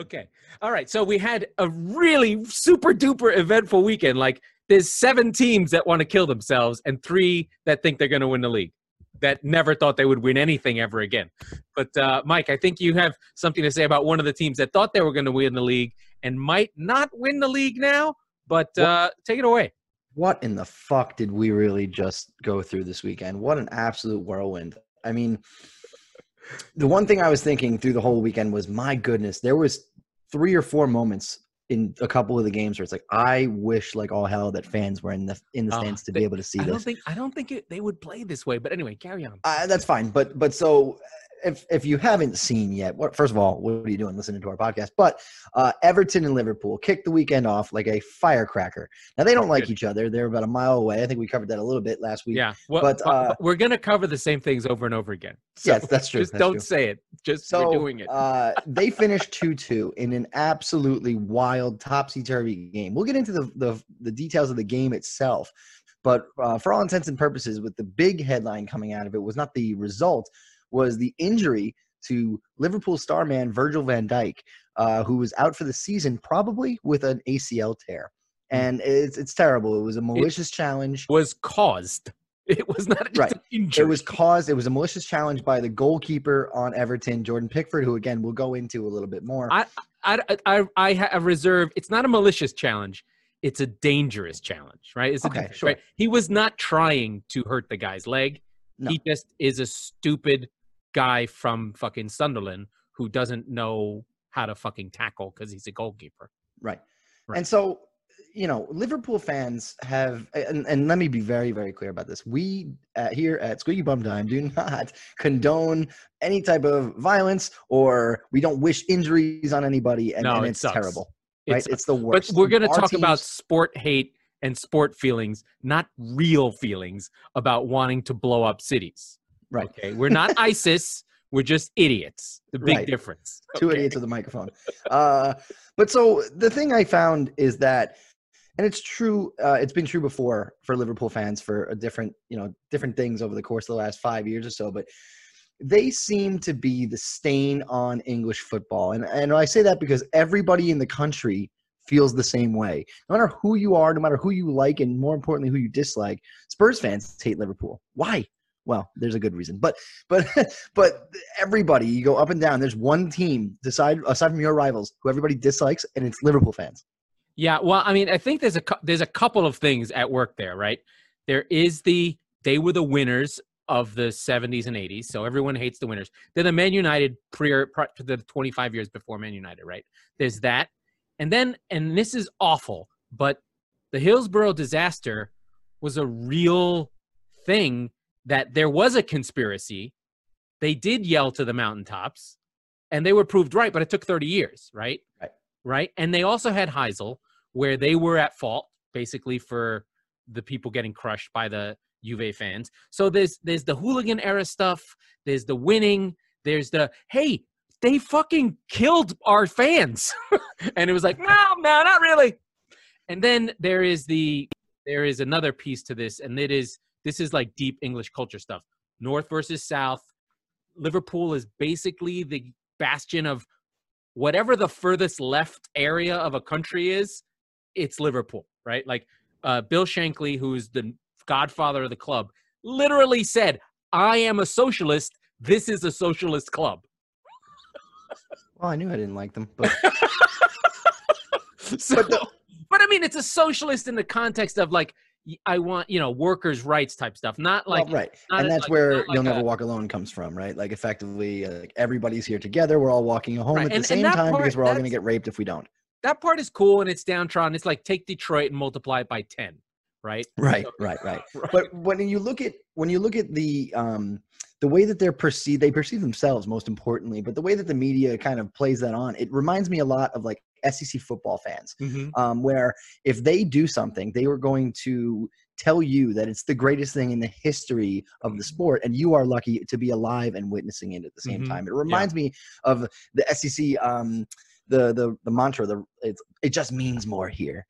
Okay. All right. So we had a really super duper eventful weekend. Like there's seven teams that want to kill themselves and three that think they're going to win the league that never thought they would win anything ever again. But uh, Mike, I think you have something to say about one of the teams that thought they were going to win the league and might not win the league now. But uh, take it away. What in the fuck did we really just go through this weekend? What an absolute whirlwind. I mean, the one thing I was thinking through the whole weekend was, my goodness, there was three or four moments in a couple of the games where it's like, I wish like all hell that fans were in the in the Uh, stands to they- be able to see I don't this. think I don't think it, they would play this way. But anyway, carry on. Uh, that's fine, but but so if if you haven't seen yet, what first of all, what are you doing listening to our podcast? But uh, Everton and Liverpool kicked the weekend off like a firecracker. Now they don't like Good. each other; they're about a mile away. I think we covered that a little bit last week. Yeah. Well, but, but, uh, we're gonna cover the same things over and over again. So yes, that's true. just that's don't true. say it. Just So we're doing it. uh, they finished two two in an absolutely wild topsy turvy game. We'll get into the, the the details of the game itself, but uh, for all intents and purposes, with the big headline coming out of it was not the result, was the injury to Liverpool star man Virgil Van Dijk, uh, who was out for the season probably with an ACL tear. Hmm. And it's it's terrible. It was a malicious challenge. was caused. It was not Right. It was caused. It was a malicious challenge by the goalkeeper on Everton, Jordan Pickford, who again we'll go into a little bit more. I, I, I have reserved. It's not a malicious challenge. It's a dangerous challenge, right? It's Okay, sure. right? He was not trying to hurt the guy's leg. No. He just is a stupid guy from fucking Sunderland who doesn't know how to fucking tackle because he's a goalkeeper. Right. Right. And so, you know, Liverpool fans have, and, and let me be very, very clear about this. We uh, here at Squeaky Bum Time do not condone any type of violence or we don't wish injuries on anybody. And, No, and it's terrible. It's, right? It's the worst. but we're going to talk about sport hate and sport feelings, not real feelings about wanting to blow up cities. Right. Okay. We're not ISIS. We're just idiots. The big Right. difference. two Okay. idiots with a microphone. Uh, but so the thing I found is that, and it's true. Uh, it's been true before for Liverpool fans for a different, you know, different things over the course of the last five years or so. But they seem to be the stain on English football, and and I say that because everybody in the country feels the same way. No matter who you are, no matter who you like, and more importantly, who you dislike, Spurs fans hate Liverpool. Why? Well, there's a good reason, but but but everybody, you go up and down. There's one team, aside aside from your rivals, who everybody dislikes, and it's Liverpool fans. Yeah, well, I mean, I think there's a there's a couple of things at work there, right? There is the they were the winners of the 70s and 80s, so everyone hates the winners. They're the Man United prior to the 25 years before Man United, right? There's that, and then and this is awful, but the Hillsborough disaster was a real thing that there was a conspiracy. They did yell to the mountaintops, and they were proved right, but it took 30 years, right? Right. Right. And they also had Heysel, where they were at fault basically for the people getting crushed by the Juve fans. So there's there's the hooligan era stuff, there's the winning, there's the hey, they fucking killed our fans. and it was like, no, no, not really. And then there is the there is another piece to this, and it is this is like deep English culture stuff. North versus South. Liverpool is basically the bastion of whatever the furthest left area of a country is, it's Liverpool, right? Like uh, Bill Shankly, who's the godfather of the club, literally said, I am a socialist. This is a socialist club. Well, I knew I didn't like them, but So, but, I mean, it's a socialist in the context of like, I want, you know, workers' rights type stuff, not like, well, right, not and that's like- where like "You'll Never a- Walk Alone" comes from, right? Like effectively, uh, like everybody's here together. We're all walking home Right, at and- the same time part- because we're all going to get raped if we don't. that part is cool and it's downtrodden. It's like take Detroit and multiply it by 10, right? Right, So- right, right. Right. But when you look at when you look at the um, the way that they're perceived, they perceive themselves most importantly. But the way that the media kind of plays that on, it reminds me a lot of like SEC football fans, Mhm. um, where if they do something, they were going to tell you that it's the greatest thing in the history of the sport, and you are lucky to be alive and witnessing it at the same Mhm. time. It reminds me of the SEC, um, the the the mantra, the it's, it just means more here.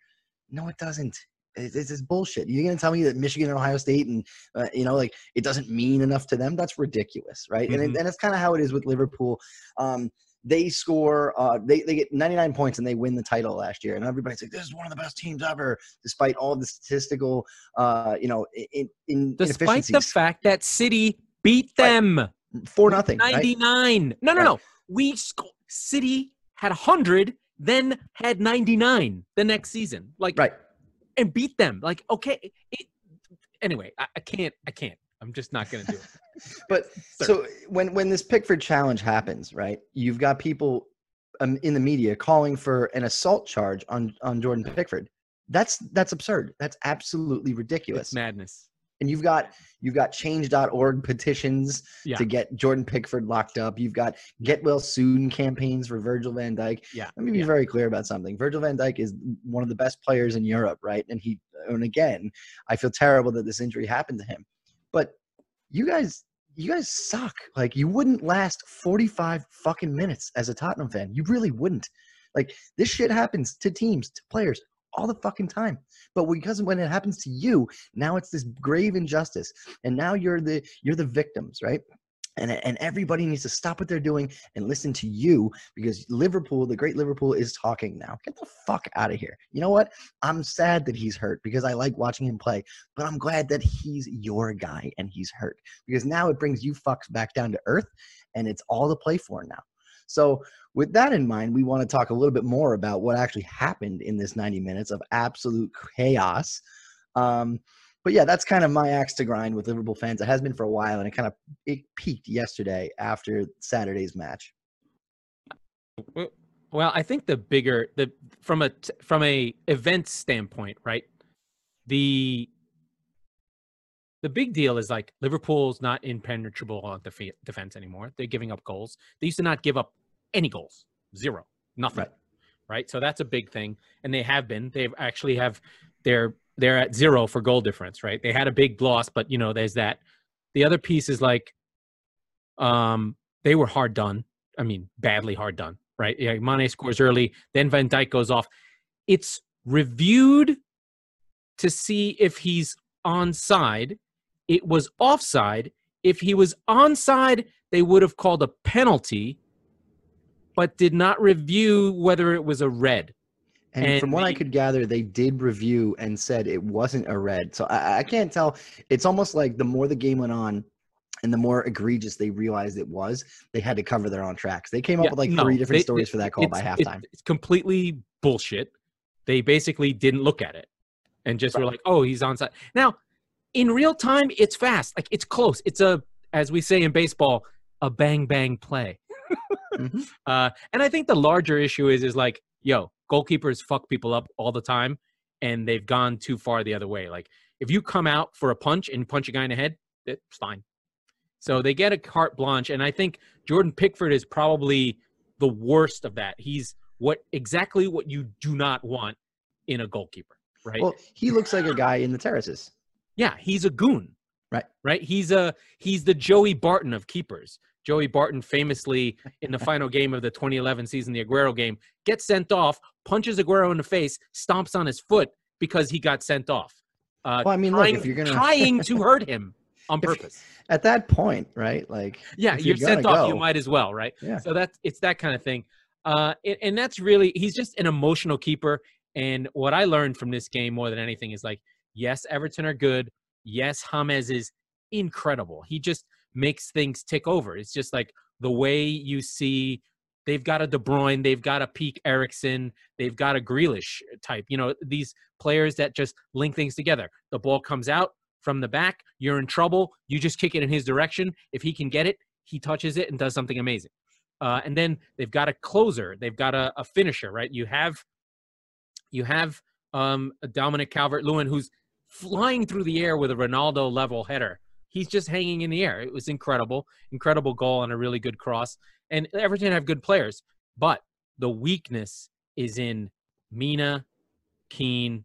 No, it doesn't. It's, it's bullshit. You're gonna tell me that Michigan and Ohio State and uh, you know like it doesn't mean enough to them? That's ridiculous, right? And Mhm. it, and it's kind of how it is with Liverpool. Um, they score, uh, they, they get 99 points and they win the title last year. And everybody's like, this is one of the best teams ever, despite all the statistical, uh, you know, in, in despite the fact that City beat them right. for nothing. 99. Right? No, no, right. no. We City had 100, then had 99 the next season. Like, right. And beat them. Like, okay. It, anyway, I, I can't, I can't. I'm just not going to do it. but so when when this Pickford challenge happens, right? You've got people um, in the media calling for an assault charge on on Jordan Pickford. That's that's absurd. That's absolutely ridiculous. It's madness. And you've got you've got change.org petitions yeah. to get Jordan Pickford locked up. You've got get well soon campaigns for Virgil van Dijk. Yeah. Let me be yeah. very clear about something. Virgil van Dijk is one of the best players in Europe, right? And he and again, I feel terrible that this injury happened to him. But you guys you guys suck. Like you wouldn't last 45 fucking minutes as a Tottenham fan. You really wouldn't. Like this shit happens to teams, to players all the fucking time. But because when it happens to you, now it's this grave injustice. And now you're the you're the victims, right? And, and everybody needs to stop what they're doing and listen to you because Liverpool, the great Liverpool, is talking now. Get the fuck out of here. You know what? I'm sad that he's hurt because I like watching him play, but I'm glad that he's your guy and he's hurt because now it brings you fucks back down to earth and it's all to play for now. So, with that in mind, we want to talk a little bit more about what actually happened in this 90 minutes of absolute chaos. Um, but yeah, that's kind of my axe to grind with Liverpool fans. It has been for a while, and it kind of it peaked yesterday after Saturday's match. Well, I think the bigger the from a from a event standpoint, right? The the big deal is like Liverpool's not impenetrable on def- defense anymore. They're giving up goals. They used to not give up any goals, zero, nothing. Right. right? So that's a big thing, and they have been. They actually have their they're at zero for goal difference, right? They had a big loss, but you know, there's that. The other piece is like, um, they were hard done. I mean, badly hard done, right? Yeah, Mane scores early, then Van Dijk goes off. It's reviewed to see if he's onside. It was offside. If he was onside, they would have called a penalty, but did not review whether it was a red. And, and, from what I could gather, they did review and said it wasn't a red. So I, I, can't tell. It's almost like the more the game went on and the more egregious they realized it was, they had to cover their own tracks. They came up yeah, with like no, three different they, stories for that call by halftime. It's completely bullshit. They basically didn't look at it and just right. were like, oh, he's onside. Now, in real time, it's fast. Like it's close. It's a, as we say in baseball, a bang bang play. mm-hmm. uh, and I think the larger issue is, is like, yo, goalkeepers fuck people up all the time and they've gone too far the other way. Like if you come out for a punch and punch a guy in the head, it's fine. So they get a carte blanche, and I think Jordan Pickford is probably the worst of that. He's what exactly what you do not want in a goalkeeper, right? Well, he looks like a guy in the terraces. Yeah, he's a goon. Right. Right. He's a he's the Joey Barton of keepers. Joey Barton famously in the final game of the 2011 season, the Aguero game, gets sent off, punches Aguero in the face, stomps on his foot because he got sent off. Uh, well, I mean, trying, look, if you're gonna trying to hurt him on purpose. At that point, right? Like, yeah, you're, you're sent off. You might as well, right? Yeah. So that's it's that kind of thing, uh, and, and that's really he's just an emotional keeper. And what I learned from this game more than anything is like, yes, Everton are good. Yes, James is incredible. He just makes things tick over. It's just like the way you see they've got a De Bruyne, they've got a Peak Eriksen, they've got a Grealish type. You know, these players that just link things together. The ball comes out from the back, you're in trouble. You just kick it in his direction. If he can get it, he touches it and does something amazing. Uh, and then they've got a closer, they've got a, a finisher, right? You have you have um, Dominic Calvert-Lewin who's flying through the air with a Ronaldo level header he's just hanging in the air. It was incredible, incredible goal and a really good cross. And Everton have good players, but the weakness is in Mina, Keane,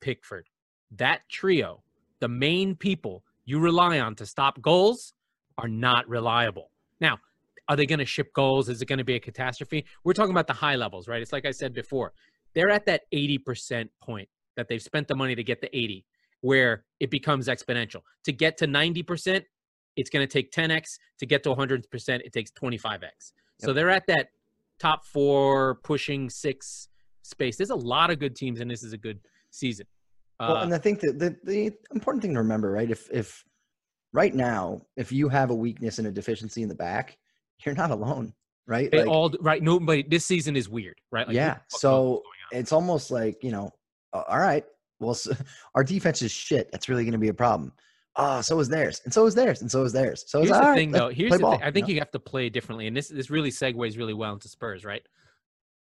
Pickford. That trio, the main people you rely on to stop goals, are not reliable. Now, are they going to ship goals? Is it going to be a catastrophe? We're talking about the high levels, right? It's like I said before. They're at that 80% point that they've spent the money to get to 80 where it becomes exponential. To get to 90%, it's going to take 10x. To get to 100%, it takes 25x. Yep. So they're at that top four, pushing six space. There's a lot of good teams, and this is a good season. Well, Uh, and I think that the, the important thing to remember, right? If if right now, if you have a weakness and a deficiency in the back, you're not alone, right? they Like, all right. Nobody. This season is weird, right? Like, yeah. the fuck knows what's So it's almost like you know, all right, well, s our defense is shit. That's really going to be a problem. Oh, so is theirs, and so is theirs, and so is theirs. So Here's the right, thing, though. Here's the ball, thing. I you think know? you have to play differently, and this this really segues really well into Spurs, right?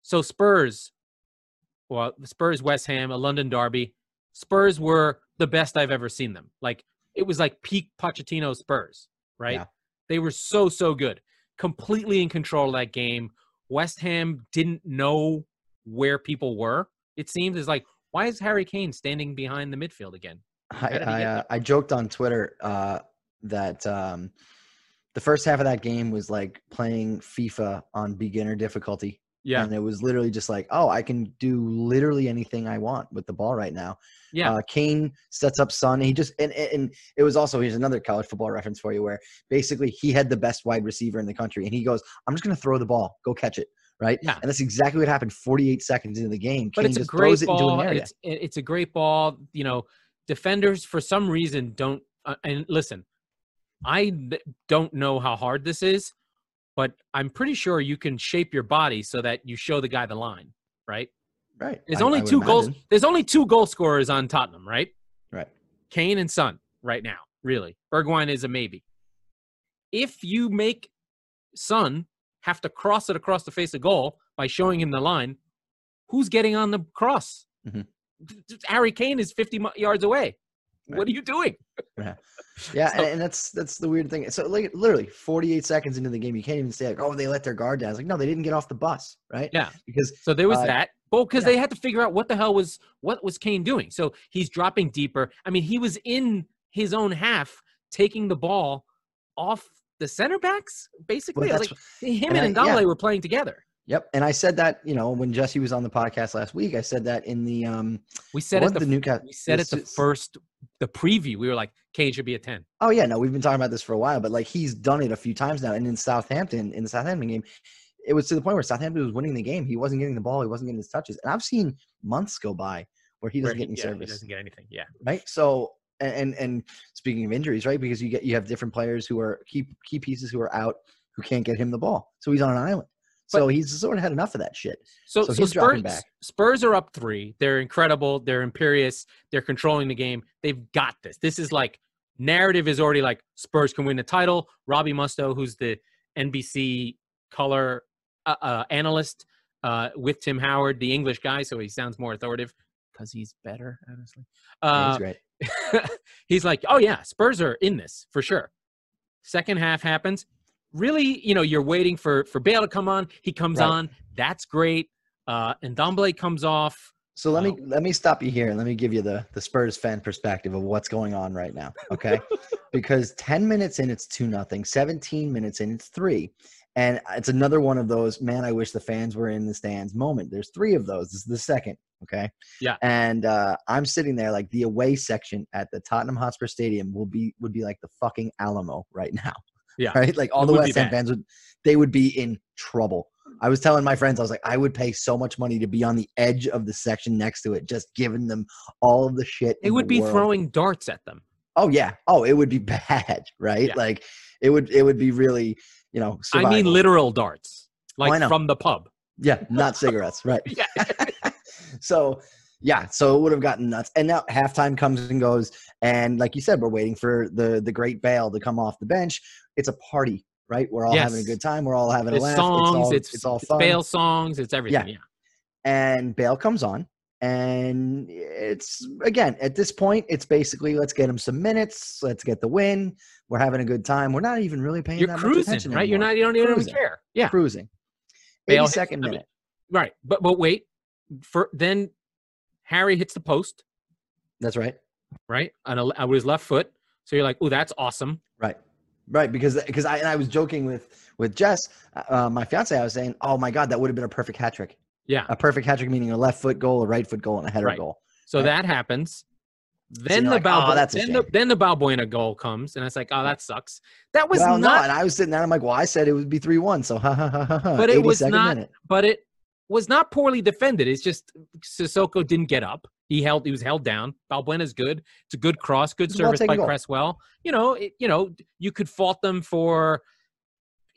So Spurs, well, Spurs, West Ham, a London derby. Spurs were the best I've ever seen them. Like it was like peak Pochettino Spurs, right? Yeah. They were so so good, completely in control of that game. West Ham didn't know where people were. It seems it's like why is Harry Kane standing behind the midfield again? I How did he I, uh, I joked on Twitter uh, that um, the first half of that game was like playing FIFA on beginner difficulty. Yeah, And it was literally just like, oh, I can do literally anything I want with the ball right now. yeah. Uh, Kane sets up Son. He just and, and and it was also here's another college football reference for you where basically he had the best wide receiver in the country and he goes, I'm just gonna throw the ball, go catch it, right? Yeah. And that's exactly what happened 48 seconds into the game. but Kane it's a great throws it into ball. an area. It's it's a great ball. You know, defenders for some reason don't. Uh, and listen, I don't know how hard this is, but I'm pretty sure you can shape your body so that you show the guy the line. Right? right. There's I- only I two goals. imagine. There's only two goal scorers on Tottenham. Right? Right. Kane and Son right now. Really, Bergwijn is a maybe. If you make Son have to cross it across the face of goal by showing him the line, who's getting on the cross? Mhm. D- Harry Kane is 50 yards away. Right. What are you doing? Yeah, So- and, and that's that's the weird thing. So like literally 48 seconds into the game, you can't even say like, oh, they let their guard down. It's like, no, they didn't get off the bus, right? Yeah. Because So there was Uh, that. Well, because yeah. they had to figure out what the hell was what was Kane doing. So he's dropping deeper. I mean, he was in his own half, taking the ball off the center backs. Basically, well, like him and and, I- yeah. Were playing together. yep. And I said that you know when Jesse was on the podcast last week, I said that in the um We said it the, the Newcastle. we said it the first the preview. We were like, Kane should be a 10. Oh yeah, no, we've been talking about this for a while, but like he's done it a few times now. And in Southampton, in the Southampton game, it was to the point where Southampton was winning the game. He wasn't getting the ball. He wasn't getting his touches. And I've seen months go by where he doesn't get any yeah, He doesn't get anything. Yeah. right? So and, and speaking of injuries, right? Because you get you have different players who are key key pieces who are out who can't get him the ball. So he's on an island. So he's sort of had enough of that shit. So, So so, Spurs, back. Spurs are up three. They're incredible. They're imperious. They're controlling the game. They've got this. This is like narrative is already like Spurs can win the title. Robbie Mustoe, who's the NBC color uh, uh, analyst uh, with Tim Howard, the English guy, so he sounds more authoritative because he's better, honestly. Uh, he's like, oh yeah, Spurs are in this for sure. Second half happens. Really, you know, you're waiting for for Bale to come on. He comes Right. on. That's great. Uh, and Ndombele comes off. So let me Wow. let me stop you here and let me give you the the Spurs fan perspective of what's going on right now. Okay, because ten minutes in it's two nothing. Seventeen minutes in it's three, and it's another one of those man. I wish the fans were in the stands moment. There's three of those. This is the second. Okay. Yeah. And uh, I'm sitting there like the away section at the Tottenham Hotspur Stadium will be would be like the fucking Alamo right now. Yeah. Right. Like all It the West Ham fans would they would be in trouble. I was telling my friends, I was like, I would pay so much money to be on the edge of the section next to it, just giving them all of the shit. It would be world. throwing darts at them. Oh yeah. Oh, it would be bad, right? Yeah. Like it would. It would be really, you know. I mean, literal darts, oh, like know. from the pub. Yeah, not cigarettes, right? Yeah. so yeah, so it would have gotten nuts. And now halftime comes and goes, and like you said, we're waiting for the the great Bale to come off the bench. It's a party, right? We're all having a good time. We're all having a laugh. songs. it's all, it's it's all it's fun. Bale songs. It's everything. Yeah. and Bale comes on, and it's again at this point, it's basically let's get him some minutes, let's get the win. We're having a good time. We're not even really paying You're that much cruising, right? You're not. You don't even care. Yeah. cruising. Bale Eighty hits- second I mean, minute. Right. But but wait. For then, Harry hits the post. That's right. Right on a, with his left foot. So you're like, oh, that's awesome. Right. Right, because because I and I was joking with with Jess, uh, my fiance. I was saying, "Oh my God, that would have been a perfect hat trick. Yeah. A perfect hat trick meaning a left foot goal, a right foot goal, and a header Right. goal. So Right. that happens. Then you're the like, Balbu- "Oh, that's then the shame." then the Balbuena goal comes, and it's like, oh, that sucks. That was well, no, not, and I was sitting there. I'm like, well, I said it would be three one, so ha ha ha ha. ha. but it was not. minute. But it was not poorly defended. It's just Sissoko didn't get up. He held. He was held down. Balbuena's good. It's a good cross. Good It's service by goal. Cresswell. You know. It, you know. You could fault them for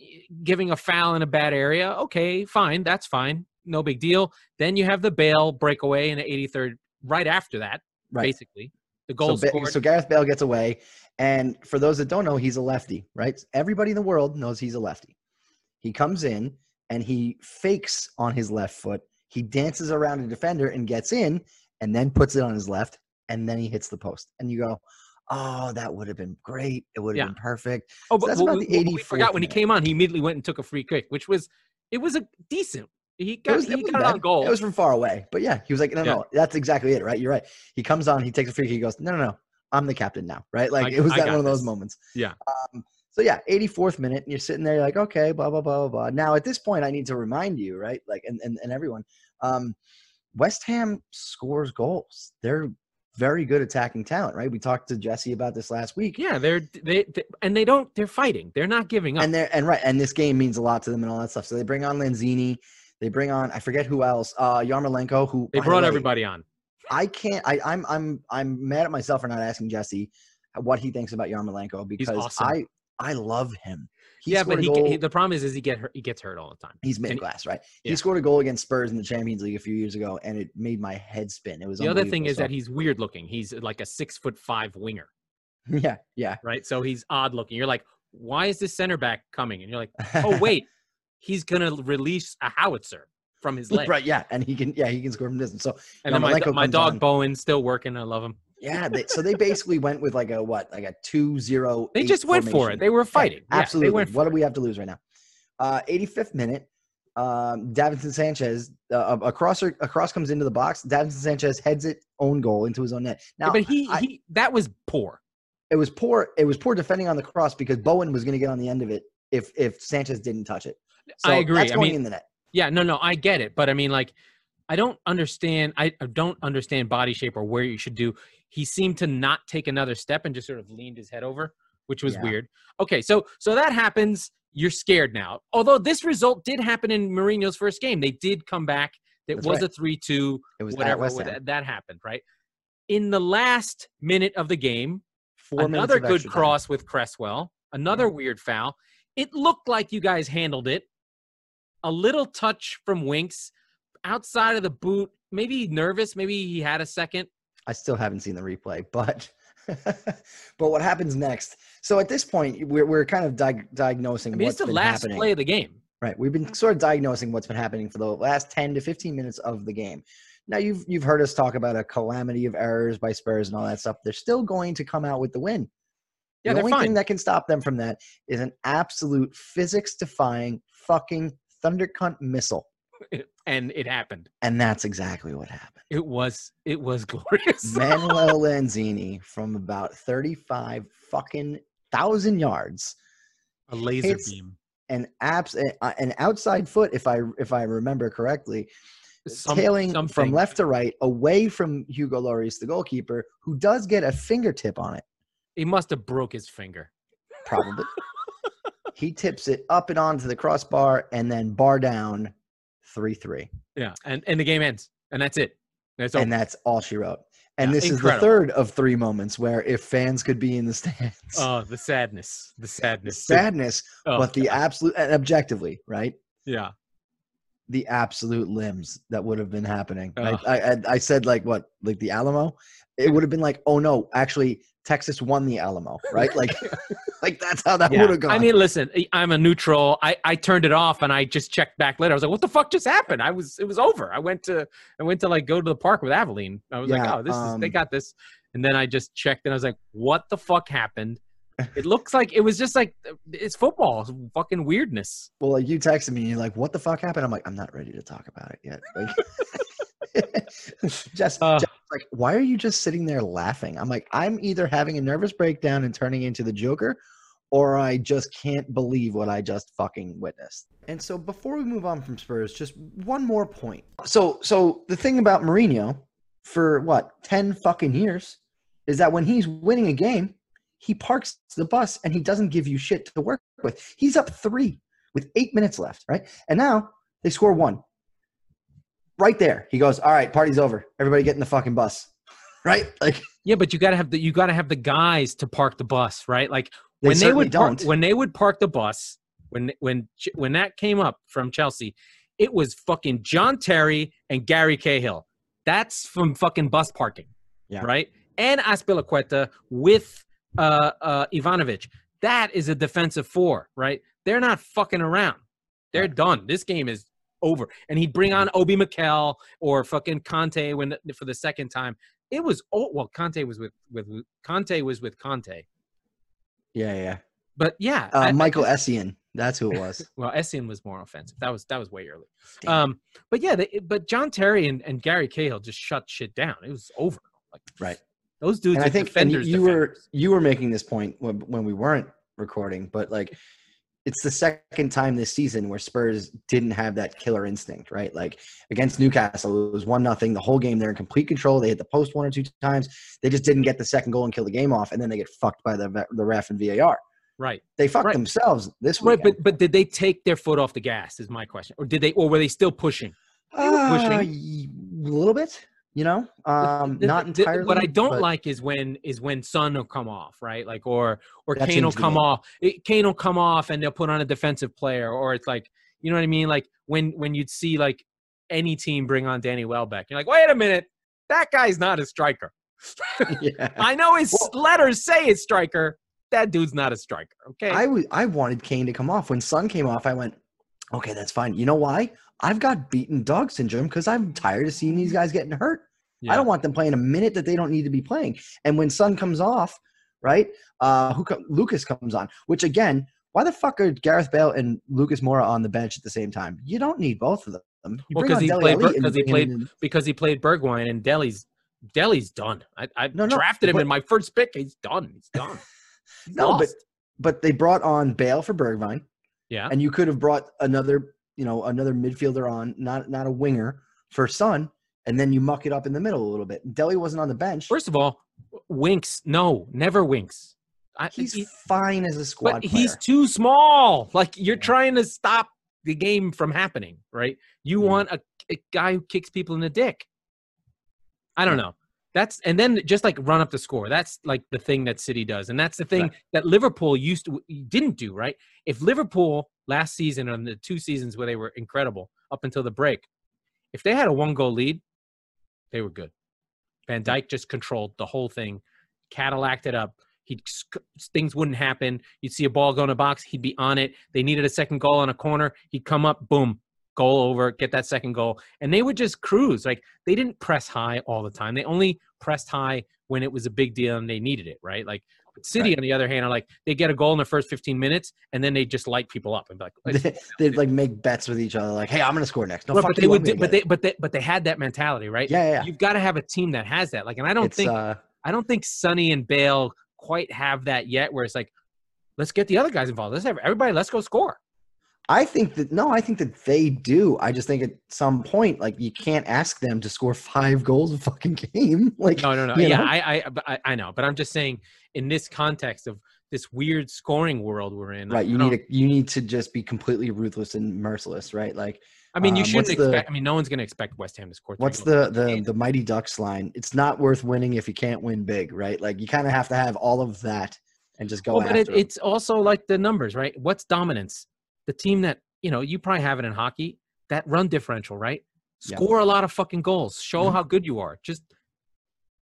eh, giving a foul in a bad area. Okay, fine. That's fine. No big deal. Then you have the Bale breakaway in the 83rd. Right after that, Right. basically, the goal So, scored. so Gareth Bale gets away, and for those that don't know, he's a lefty, right? Everybody in the world knows he's a lefty. He comes in and he fakes on his left foot. He dances around a defender and gets in, and then puts it on his left, and then he hits the post. And you go, "Oh, that would have been great. It would have Yeah. been perfect." Oh, So but that's we- about the we- we forgot 84th when he came on. He immediately went and took a free kick, which was it was a decent. He It got was, he it got it on goal. It was from far away, but yeah, he was like, "No, Yeah. no, that's exactly it, right? You're right." He comes on, he takes a free kick, he goes, "No, no, no, I'm the captain now," right? Like I- it was I that one of those this. moments. Yeah. Um, so yeah, 84th minute, and you're sitting there, you're like, okay, blah blah blah blah blah. Now at this point, I need to remind you, right? Like, and and, and everyone, um, West Ham scores goals. They're very good attacking talent, right? We talked to Jesse about this last week. yeah, they're they, they and they don't they're fighting. They're not giving up. And they're and right, and this game means a lot to them and all that stuff. So they bring on Lanzini, they bring on I forget who else, uh Yarmolenko, who they by the brought way, everybody on. I can't. I, I'm I'm I'm mad at myself for not asking Jesse what he thinks about Yarmolenko because awesome. I I love him. He yeah, but he, he the problem is is he get hurt, he gets hurt all the time. he's mid class, right? yeah. He scored a goal against Spurs in the Champions League a few years ago, and it made my head spin. It was The other thing is So- that he's weird looking. He's like a six foot five winger, yeah yeah. right? So he's odd looking. You're like, why is this center back coming? And you're like, oh wait, he's gonna release a howitzer from his leg. right yeah, and he can yeah he can score from distance. So And then my, my dog on. Bowen's still working. I love him. yeah, they, so they basically went with like a what like a two zero. They just went for it. They were fighting. Yeah, Absolutely. went what do we have to lose right now? Uh, 85th minute. Um, Davinson Sanchez, uh, a crosser, a cross comes into the box. Davinson Sanchez heads it own goal into his own net. Yeah, Now, but he, I- he that was poor. it was poor. It was poor defending on the cross because Bowen was going to get on the end of it if if Sanchez didn't touch it. So I agree. I mean- in the net. Yeah, no, no, I get it, but I mean, like, I don't understand. I don't understand body shape or where you should do. He seemed to not take another step and just sort of leaned his head over, which was Yeah. weird. Okay, so so that happens. You're scared now. Although this result did happen in Mourinho's first game, they did come back. It That's was right. a three-two. It was at Whatever West what- that happened, right? In the last minute of the game, Four another good extra time. cross with Cresswell. Another weird foul. It looked like you guys handled it. A little touch from Winks outside of the boot. Maybe nervous. Maybe he had a second. I still haven't seen the replay, but but what happens next? So at this point, we're we're kind of di- diagnosing I mean, what's it's the last happening. play of the game. Right. We've been sort of diagnosing what's been happening for the last 10 to 15 minutes of the game. Now you've you've heard us talk about a calamity of errors by Spurs and all that stuff. They're still going to come out with the win. Yeah, the only fine. thing that can stop them from that is an absolute physics defying fucking thunder cunt missile. and it happened. And that's exactly what happened. It was it was glorious. Manuel Lanzini from about 35 fucking thousand yards a laser beam. an abs an outside foot if I if I remember correctly Some- tailing something. from left to right away from Hugo Lloris, the goalkeeper, who does get a fingertip on it, He must have broke his finger. probably. he tips it up and onto the crossbar and then bar down 3 3. Yeah, and and the game ends, and that's it. That's. And that's all she wrote. And Yeah, this incredible. is the third of three moments where if fans could be in the stands, oh, the sadness, the the sadness. sadness, Oh, but the God. absolute, and objectively, right? yeah. The absolute limbs that would have been happening. Ugh. I, I, I said like what, like the Alamo. It would have been like, oh no, actually Texas won the Alamo, right? Like, like that's how that Yeah. would have gone. I mean, listen, I- I'm a neutral. I, I turned it off and I just checked back later. I was like, what the fuck just happened? I was it was over. I went to I went to like go to the park with Aveline. I was like, oh, this is they um, got this. And then I just checked and I was like, what the fuck happened? It looks like it was just like it's football, it's fucking weirdness. well, like you texted me, and you're like, what the fuck happened? I'm like, I'm not ready to talk about it yet. Like, just, Uh. just like, why are you just sitting there laughing? I'm like, I'm either having a nervous breakdown and turning into the Joker, or I just can't believe what I just fucking witnessed. And so before we move on from Spurs, just one more point. So so the thing about Mourinho for what, 10 fucking years, is that when he's winning a game, he parks the bus and he doesn't give you shit to work with. He's up three with eight minutes left, right? And now they score one. Right there, he goes, "All right, party's over. Everybody get in the fucking bus." right? Like Yeah, but you gotta have the you gotta have the guys to park the bus, right? Like They when they would park, when they would park the bus when when when that came up from Chelsea, it was fucking John Terry and Gary Cahill. That's from fucking bus parking, Yeah. right? And Azpilicueta with uh, uh, Ivanovic. That is a defensive four, right? They're not fucking around. They're done. This game is over. And he'd bring on Obi Mikel or fucking Conte when for the second time. It was oh well, Conte was with with Conte was with Conte. yeah, yeah. But yeah, Uh, I- I Michael just- Essien, that's who it was. well, Essien was more offensive. That was that was way early. Damn. Um, but yeah, they, but John Terry and, and Gary Cahill just shut shit down. It was over. Like Right. Those dudes. and I think and you, defenders. were you were making this point when, when we weren't recording, but like it's the second time this season where Spurs didn't have that killer instinct, right? Like against Newcastle, it was one nothing the whole game. They're in complete control. They hit the post one or two times. They just didn't get the second goal and kill the game off, and then they get fucked by the the ref and VAR. right, They fucked Right. themselves this right. But but did they take their foot off the gas? Is my question. Or did they? Or were they still pushing? Uh, they were pushing. a little bit, you know, um, The- not the- entirely. What I don't but- like is when is when Son will come off, right? Like or or Kane will come off. It, Kane will come off and they'll put on a defensive player, or it's like you know what I mean? Like when when you'd see like any team bring on Danny Welbeck, you're like, wait a minute, that guy's not a striker. yeah. I know his Well- letters say it's striker. That dude's not a striker. Okay. I I wanted Kane to come off. When Son came off, I went, okay, that's fine. You know why? I've got beaten dog syndrome because I'm tired of seeing these guys getting hurt. I don't want them playing a minute that they don't need to be playing. And when Son comes off, right? Uh, who co- Lucas comes on? Which again, why the fuck are Gareth Bale and Lucas Moura on the bench at the same time? You don't need both of them. You Well, bring 'cause on he played- Alli and 'cause he played- because he played Bergwijn and Dele's Dele's done. I, I No, no, drafted him but- in my first pick. He's done. He's done. He's No, but- lost. But they brought on Bale for Bergwijn. yeah. and you could have brought another, you know, another midfielder on, not not a winger for Son, and then you muck it up in the middle a little bit. Dele wasn't on the bench. First of all, Winks, no, never Winks. I, he's he- fine as a squad but he's too small. Like you're trying to stop the game from happening, right? You Yeah. want a, a guy who kicks people in the dick. I don't know. That's and then just like run up the score. That's like the thing that City does, and that's the thing Right. that Liverpool used to didn't do. Right? If Liverpool last season and the two seasons where they were incredible up until the break, if they had a one goal lead, they were good. Van Dijk just controlled the whole thing, Cadillaced it up. He things wouldn't happen. You'd see a ball go in a box, he'd be on it. They needed a second goal on a corner, he'd come up, boom, goal over, get that second goal, and they would just cruise. Like they didn't press high all the time. They only pressed high when it was a big deal and they needed it, right? Like City, Right. on the other hand, are like they get a goal in the first 15 minutes and then they just light people up and be like, They- They'd like make bets with each other, like, "Hey, I'm gonna score next." No, fuck but they would, do, but they, but they, but they had that mentality, right? yeah, yeah, yeah. You've got to have a team that has that. Like, and I don't It's, think uh, I don't think Sonny and Bale quite have that yet. Where it's like, let's get the other guys involved. Let's have everybody. Let's go score. I think that no, I think that they do. I just think at some point, like, you can't ask them to score five goals a fucking game. Like, No, no, no. Yeah, know? I, I, I, know, but I'm just saying, in this context of this weird scoring world we're in, right? You need to you need to just be completely ruthless and merciless, right? Like, I mean, you um, shouldn't what's the- expect. I mean, no one's going to expect West Ham to score. What's the the the Mighty Ducks line? It's not worth winning if you can't win big, right? Like you kind of have to have all of that and just go Well, but after it, it's also like the numbers, right? What's dominance? The team that you know, you probably have it in hockey. That run differential, right? Yeah. Score a lot of fucking goals. Show Mhm. how good you are. Just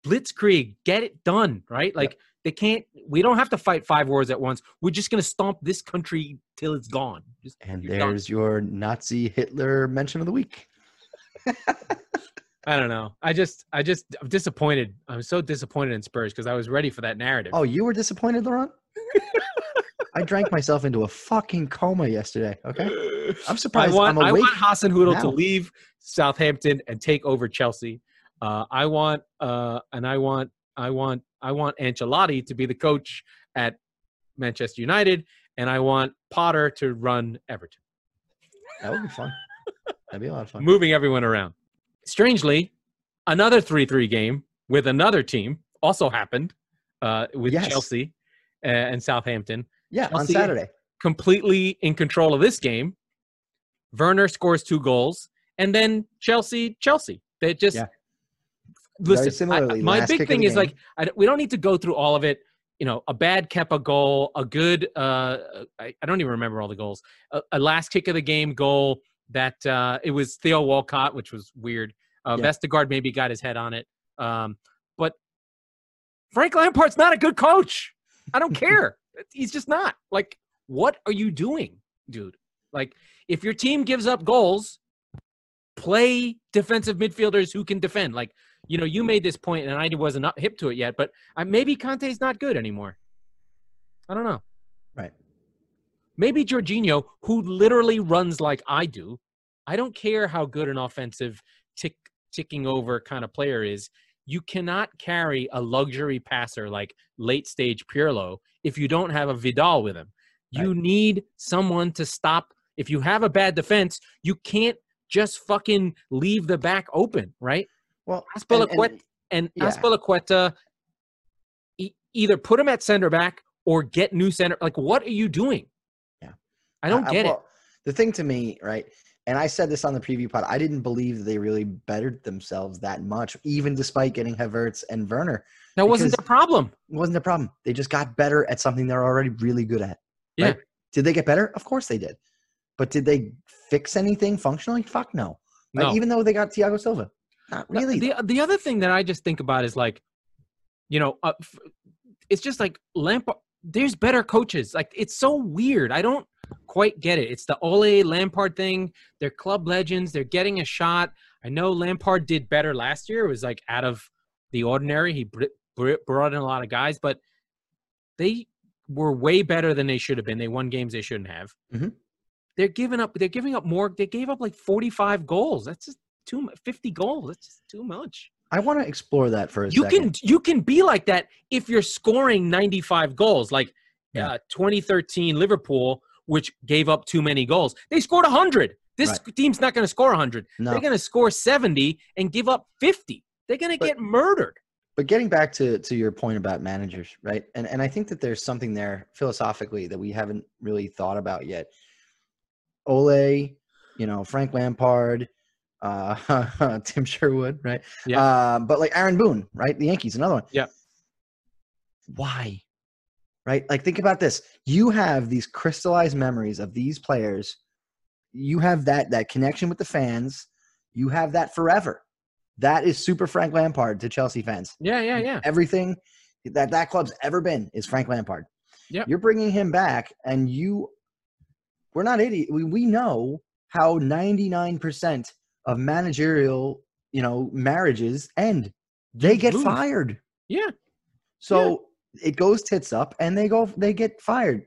blitzkrieg, get it done, right? Like they can't. We don't have to fight five wars at once. We're just gonna stomp this country till it's gone. Just, and you're done. there's your Nazi Hitler mention of the week. I don't know. I just, I just, I'm disappointed. I'm so disappointed in Spurs because I was ready for that narrative. Oh, you were disappointed, Laurent? I drank myself into a fucking coma yesterday. Okay, I'm I surprised want I'm I want Hasenhüttl to leave Southampton and take over Chelsea. Uh, I want uh, and I want I want I want Ancelotti to be the coach at Manchester United, and I want Potter to run Everton, That would be fun. That'd be a lot of fun. moving everyone around. Strangely, another three-three game with another team also happened uh, with Yes. Chelsea uh, and Southampton. Yeah, on Saturday. completely in control of this game. Werner scores two goals, and then Chelsea, Chelsea. They just Yeah. listen. I, my big thing is like I, we don't need to go through all of it. You know, a bad Kepa goal, a good. Uh, I, I don't even remember all the goals. A, a last kick of the game goal that uh, it was Theo Walcott, which was weird. Uh, Yeah. Vestergaard maybe got his head on it, um, but Frank Lampard's not a good coach. I don't care. He's just not. Like, what are you doing, dude? Like, if your team gives up goals, play defensive midfielders who can defend. Like, you know, you made this point, and I wasn't up hip to it yet, but uh, maybe Kanté's not good anymore. I don't know. Right. Maybe Jorginho, who literally runs like I do, I don't care how good an offensive tick ticking over kind of player is. You cannot carry a luxury passer like late stage Pirlo if you don't have a Vidal with him. You need someone to stop. If you have a bad defense, you can't just fucking leave the back open, right? Well, Azpilicueta and yeah. E- either put him at center back or get new center. Like, what are you doing? Yeah. I don't get it. The thing to me, right? And I said this on the preview pod. I didn't believe that they really bettered themselves that much, even despite getting Havertz and Werner. That wasn't because- the problem. It wasn't a problem. They just got better at something they're already really good at. Yeah. right? Did they get better? Of course they did. But did they fix anything functionally? Fuck no. Right? No. Even though they got Thiago Silva. Not really. The the other thing that I just think about is like, you know, uh, it's just like Lampard. There's better coaches. Like it's so weird. I don't quite get it. It's the Ole Lampard thing. They're club legends. They're getting a shot. I know Lampard did better last year. It was like out of the ordinary. He br- br- brought in a lot of guys, but they were way better than they should have been. They won games they shouldn't have. Mhm. They're giving up. They're giving up more. They gave up like 45 goals. That's just too mu- 50 goals. That's just too much. I want to explore that for a You second. can you can be like that if you're scoring 95 goals, like Yeah. uh, 2013 Liverpool, which gave up too many goals. They scored 100. This team's not going to score 100. No. They're going to score 70 and give up 50. They're going to get murdered. But getting back to to your point about managers, right? And and I think that there's something there philosophically that we haven't really thought about yet. Ole, you know, Frank Lampard, uh, Tim Sherwood, right? Yeah. Uh, but like Aaron Boone, right? The Yankees, another one. Yeah. Why? Right? Like think about this. You have these crystallized memories of these players. You have that that connection with the fans. You have that forever. That is super Frank Lampard to Chelsea fans Yeah, yeah, yeah. everything that that club's ever been is Frank Lampard. Yeah. You're bringing him back, and you, we're not idiot. We, we know how 99% of managerial, you know, marriages end. They get fired. Yeah. So it goes tits up, and they go, they get fired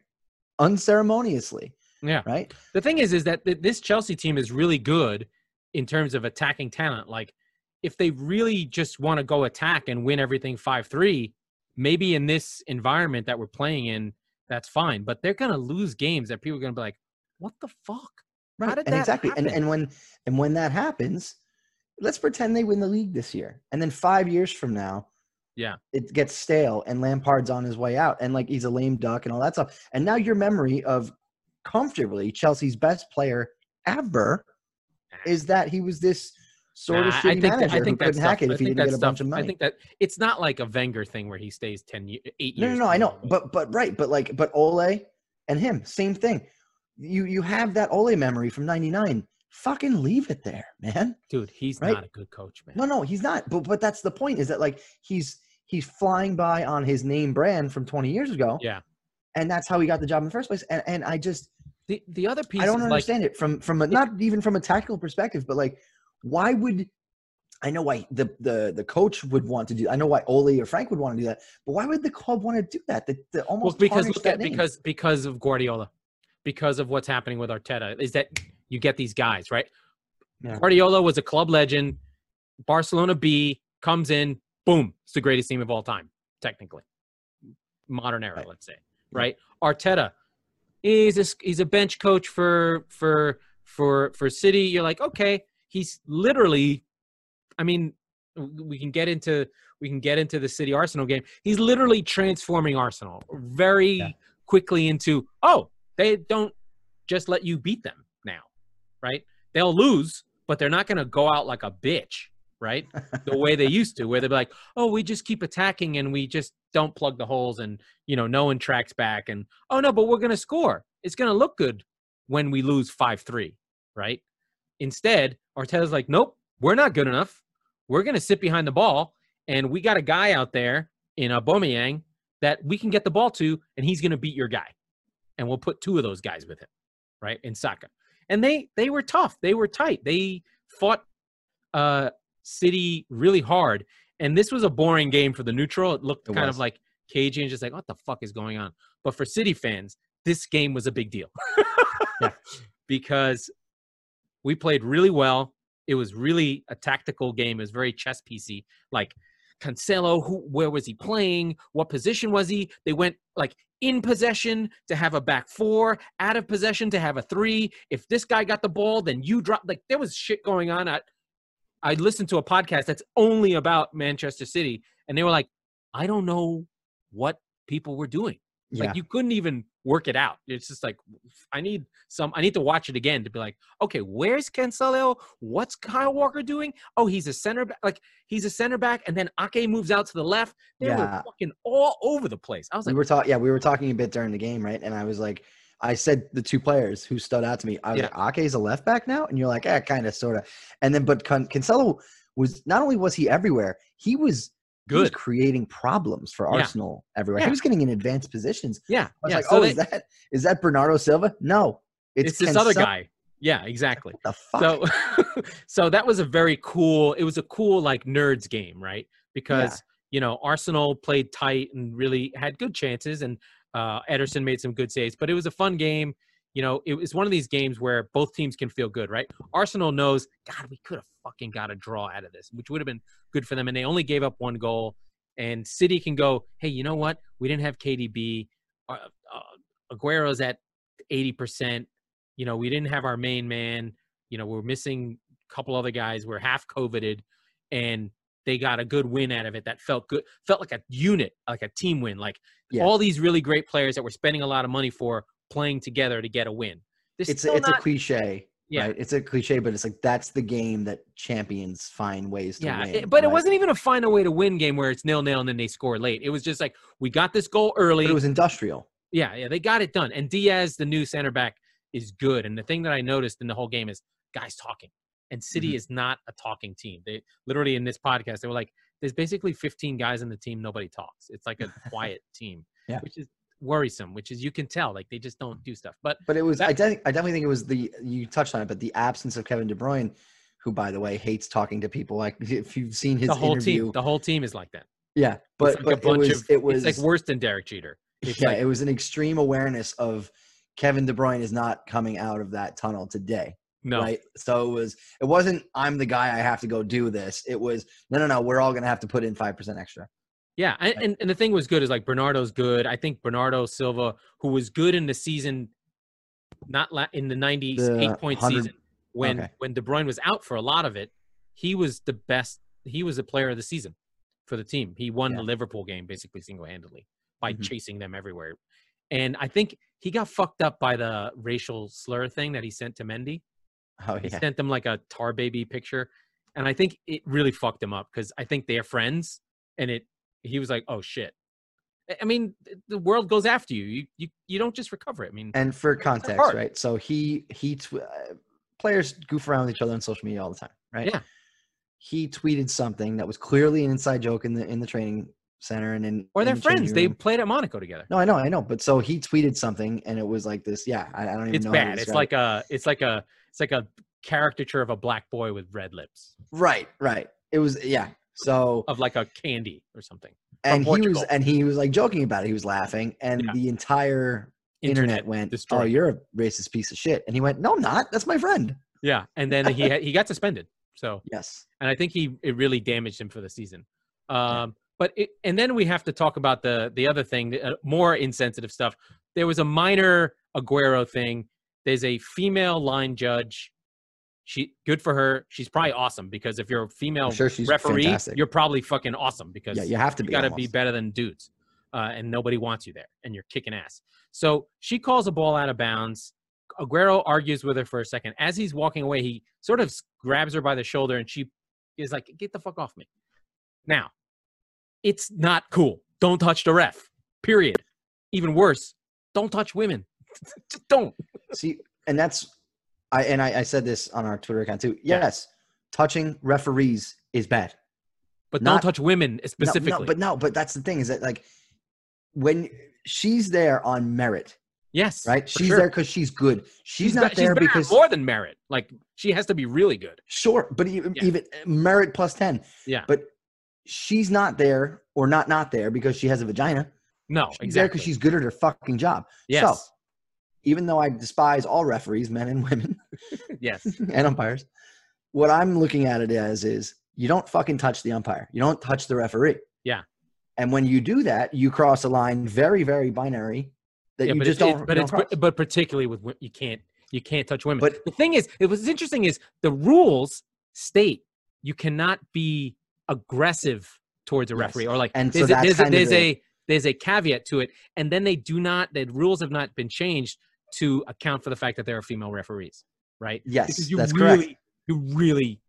unceremoniously, Yeah. right? The thing is, is that th- this Chelsea team is really good in terms of attacking talent. Like, if they really just want to go attack and win everything five three, maybe in this environment that we're playing in, that's fine. But they're gonna lose games that people are gonna be like, "What the fuck?" How Right. did and that exactly. And and when and when that happens, let's pretend they win the league this year. And then five years from now, Yeah. it gets stale and Lampard's on his way out and like he's a lame duck and all that stuff. And now your memory of comfortably Chelsea's best player ever is ah. that he was this sort of Nah, shitty manager that, I think who couldn't hack stuff- it I if he think didn't get that's a bunch of money. I think that it's not like a Wenger thing where he stays ten, ye- eight No, years. no, no. I know, but but right, but like, but Ole and him, same thing. You you have that Ole memory from '99. Fucking leave it there, man. dude, he's right? not a good coach, man. No, no, he's not. But but that's the point. Is that like he's he's flying by on his name brand from 20 years ago. Yeah. And that's how he got the job in the first place. And and I just The the other piece I don't is like understand it from from a, not even from a tactical perspective, but like why would I know why the the the coach would want to do. I know why Ole or Frank would want to do that, but why would the club want to do that? The, the well almost because look at name. because because of Guardiola, because of what's happening with Arteta, is that you get these guys right. Yeah. Guardiola was a club legend. Barcelona B comes in, boom, it's the greatest team of all time, technically, modern era, Right. let's say. Right. Arteta is a, he's a bench coach for for for for City. You're like, okay, he's literally. I mean, we can get into we can get into the City Arsenal game. He's literally transforming Arsenal very Yeah. quickly into oh, they don't just let you beat them right? They'll lose, but they're not going to go out like a bitch, right? the way they used to, where they'd be like, oh, we just keep attacking and we just don't plug the holes and, you know, no one tracks back. And, oh, no, but we're going to score. It's going to look good when we lose 5 3, right? Instead, Arteta's like, nope, we're not good enough. We're going to sit behind the ball. And we got a guy out there in Aubameyang that we can get the ball to, and he's going to beat your guy. And we'll put two of those guys with him, right? In Saka. And they they were tough. They were tight. They fought uh City really hard. And this was a boring game for the neutral. It looked It kind was. of like cagey and just like, what the fuck is going on? But for City fans, this game was a big deal. Yeah. Because we played really well. It was really a tactical game. It was very chess piecey. Like Cancelo, who where was he playing? What position was he? They went like in possession to have a back four, out of possession to have a three. If this guy got the ball, then you drop. Like there was shit going on. I, I listened to a podcast that's only about Manchester City, and they were like, I don't know what people were doing. Yeah. Like you couldn't even work it out. It's just like I need some. I need to watch it again to be like, okay, where's Cancelo? What's Kyle Walker doing? Oh, he's a center back. Like he's a center back, and then Ake moves out to the left. They were Yeah. fucking all over the place. I was like, we were talking. Yeah, we were talking a bit during the game, right? And I was like, I said the two players who stood out to me. I was Yeah. like, Ake's a left back now, and you're like, eh, kind of, sort of. And then, but Can- Cancelo was not only was he everywhere, he was good. creating problems for Yeah. Arsenal everywhere. Yeah. He was getting in advanced positions. Yeah, I was yeah. like, so oh, they- is that is that Bernardo Silva? No, it's, this other guy. Yeah, exactly. What the fuck? So, so that was a very cool. It was a cool like nerds game, right? Because you know Arsenal played tight and really had good chances, and uh, Ederson made some good saves. But it was a fun game. You know, it was one of these games where both teams can feel good, right? Arsenal knows, God, we could have fucking got a draw out of this, which would have been good for them, and they only gave up one goal. And City can go, hey, you know what? We didn't have KDB. Uh, uh, Aguero's at eighty percent. You know, we didn't have our main man. You know, we're missing a couple other guys. We're half coveted, and they got a good win out of it. That felt good. Felt like a unit, like a team win. Like Yeah. all these really great players that we're spending a lot of money for playing together to get a win. This it's a, it's not, a cliche. Yeah. Right? It's a cliche, but it's like that's the game that champions find ways to yeah, win. it- but it wasn't even a find a way to win game where it's nil nil and then they score late. It was just like we got this goal early. But it was industrial. Yeah, yeah, they got it done. And Dias, the new center back, is good. And the thing that I noticed in the whole game is guys talking. And City Mm-hmm. is not a talking team. They literally in this podcast, they were like, there's basically 15 guys in the team, nobody talks. It's like a quiet team, Yeah. which is worrisome, which is you can tell, like they just don't mm. do stuff. But But it was That- I, de- I definitely think it was the you touched on it, but the absence of Kevin De Bruyne, who by the way hates talking to people. Like if you've seen his the whole interview, team, the whole team is like that. yeah. But, like but it was of it was it's like worse than Derek Jeter. It's yeah, like it was an extreme awareness of Kevin De Bruyne is not coming out of that tunnel today. no, Right. So it was it wasn't I'm the guy I have to go do this. It was no no no, we're all gonna have to put in five percent extra. Yeah, and, and the thing was good is like Bernardo's good. I think Bernardo Silva, who was good in the season, not la- in the '90s The eight point 100 season when okay. when De Bruyne was out for a lot of it, he was the best. He was a player of the season for the team. He won Yeah. the Liverpool game basically single handedly by Mhm. chasing them everywhere. And I think he got fucked up by the racial slur thing that he sent to Mendy. Oh He sent them like a tar baby picture, and I think it really fucked him up because I think they're friends, and it he was like, oh shit. I- mean, the world goes after you. You you you don't just recover it. I mean, And for context, right? So he he tw- uh, players goof around with each other on social media all the time, right? Yeah. He tweeted something that was clearly an inside joke in the in the training center and in or in they're the friends. They played at Monaco together. No, I know, I know. But so he tweeted something, and it was like this. Yeah, I, I don't even It's know. bad. It's like a it's like a it's like a caricature of a black boy with red lips, right, right. It was yeah. So of like a candy or something. and he was and he was like joking about it. He was laughing, and Yeah. the entire internet, went, "Oh, you're a racist piece of shit." And he went, "No, I'm not. That's my friend." Yeah, and then he he got suspended. So Yes. and I think he it really damaged him for the season. Um, but it, and then we have to talk about the the other thing, the, uh, more insensitive stuff. There was a minor Aguero thing. There's a female line judge She good for her. She's probably awesome because if you're a female sure she's referee, fantastic. you're probably fucking awesome because yeah, you have to you be. got to be better than dudes, uh, and nobody wants you there, and you're kicking ass. So she calls a ball out of bounds. Aguero argues with her for a second. As he's walking away, he sort of grabs her by the shoulder, and she is like, "Get the fuck off me!" Now, it's not cool. Don't touch the ref. Period. Even worse, don't touch women. Just don't. See, and that's, I and I, I said this on our Twitter account too. Yes, touching referees is bad. But Not- don't touch women specifically. No, but no, but that's the thing is that like when she's there on merit, yes, right? She's sure. there because she's good. She's, She's not be- there better because more than merit. Like she has to be really good. sure, but even, Yeah. even eh, merit plus ten. Yeah. But she's not there or not not there because she has a vagina. No, She's there exactly. because she's good at her fucking job. yes, So even though I despise all referees, men and women yes, and umpires, what I'm looking at it as is you don't fucking touch the umpire. You don't touch the referee. Yeah. And when you do that, you cross a line very, very binary that yeah, you just don't. but it's cross. but particularly with you can't you can't touch women. But- the thing is, it was interesting is the rules state you cannot be aggressive towards a Yes. referee or like And so there's, a, there's, a, there's a there's a caveat to it, and then they do not the rules have not been changed to account for the fact that there are female referees, right? yes, because you that's really correct. you really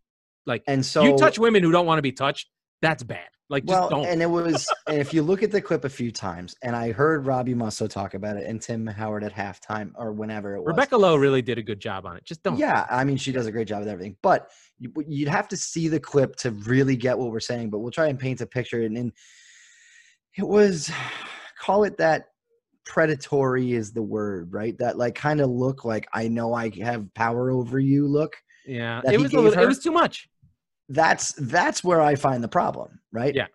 like And so you touch women who don't want to be touched. That's bad. Like just well, don't. and it was, and if you look at the clip a few times, and I heard Robbie Mustoe talk about it, and Tim Howard at halftime or whenever it was. Rebecca Lowe really did a good job on it. Just don't. Yeah, I mean, she does a great job with everything, but you- you'd have to see the clip to really get what we're saying. But we'll try and paint a picture, and, and it was, call it that predatory is the word, right? That like kind of look like I know I have power over you. Look, Yeah, it was little, it was too much. that's that's where I find the problem, right? Yeah.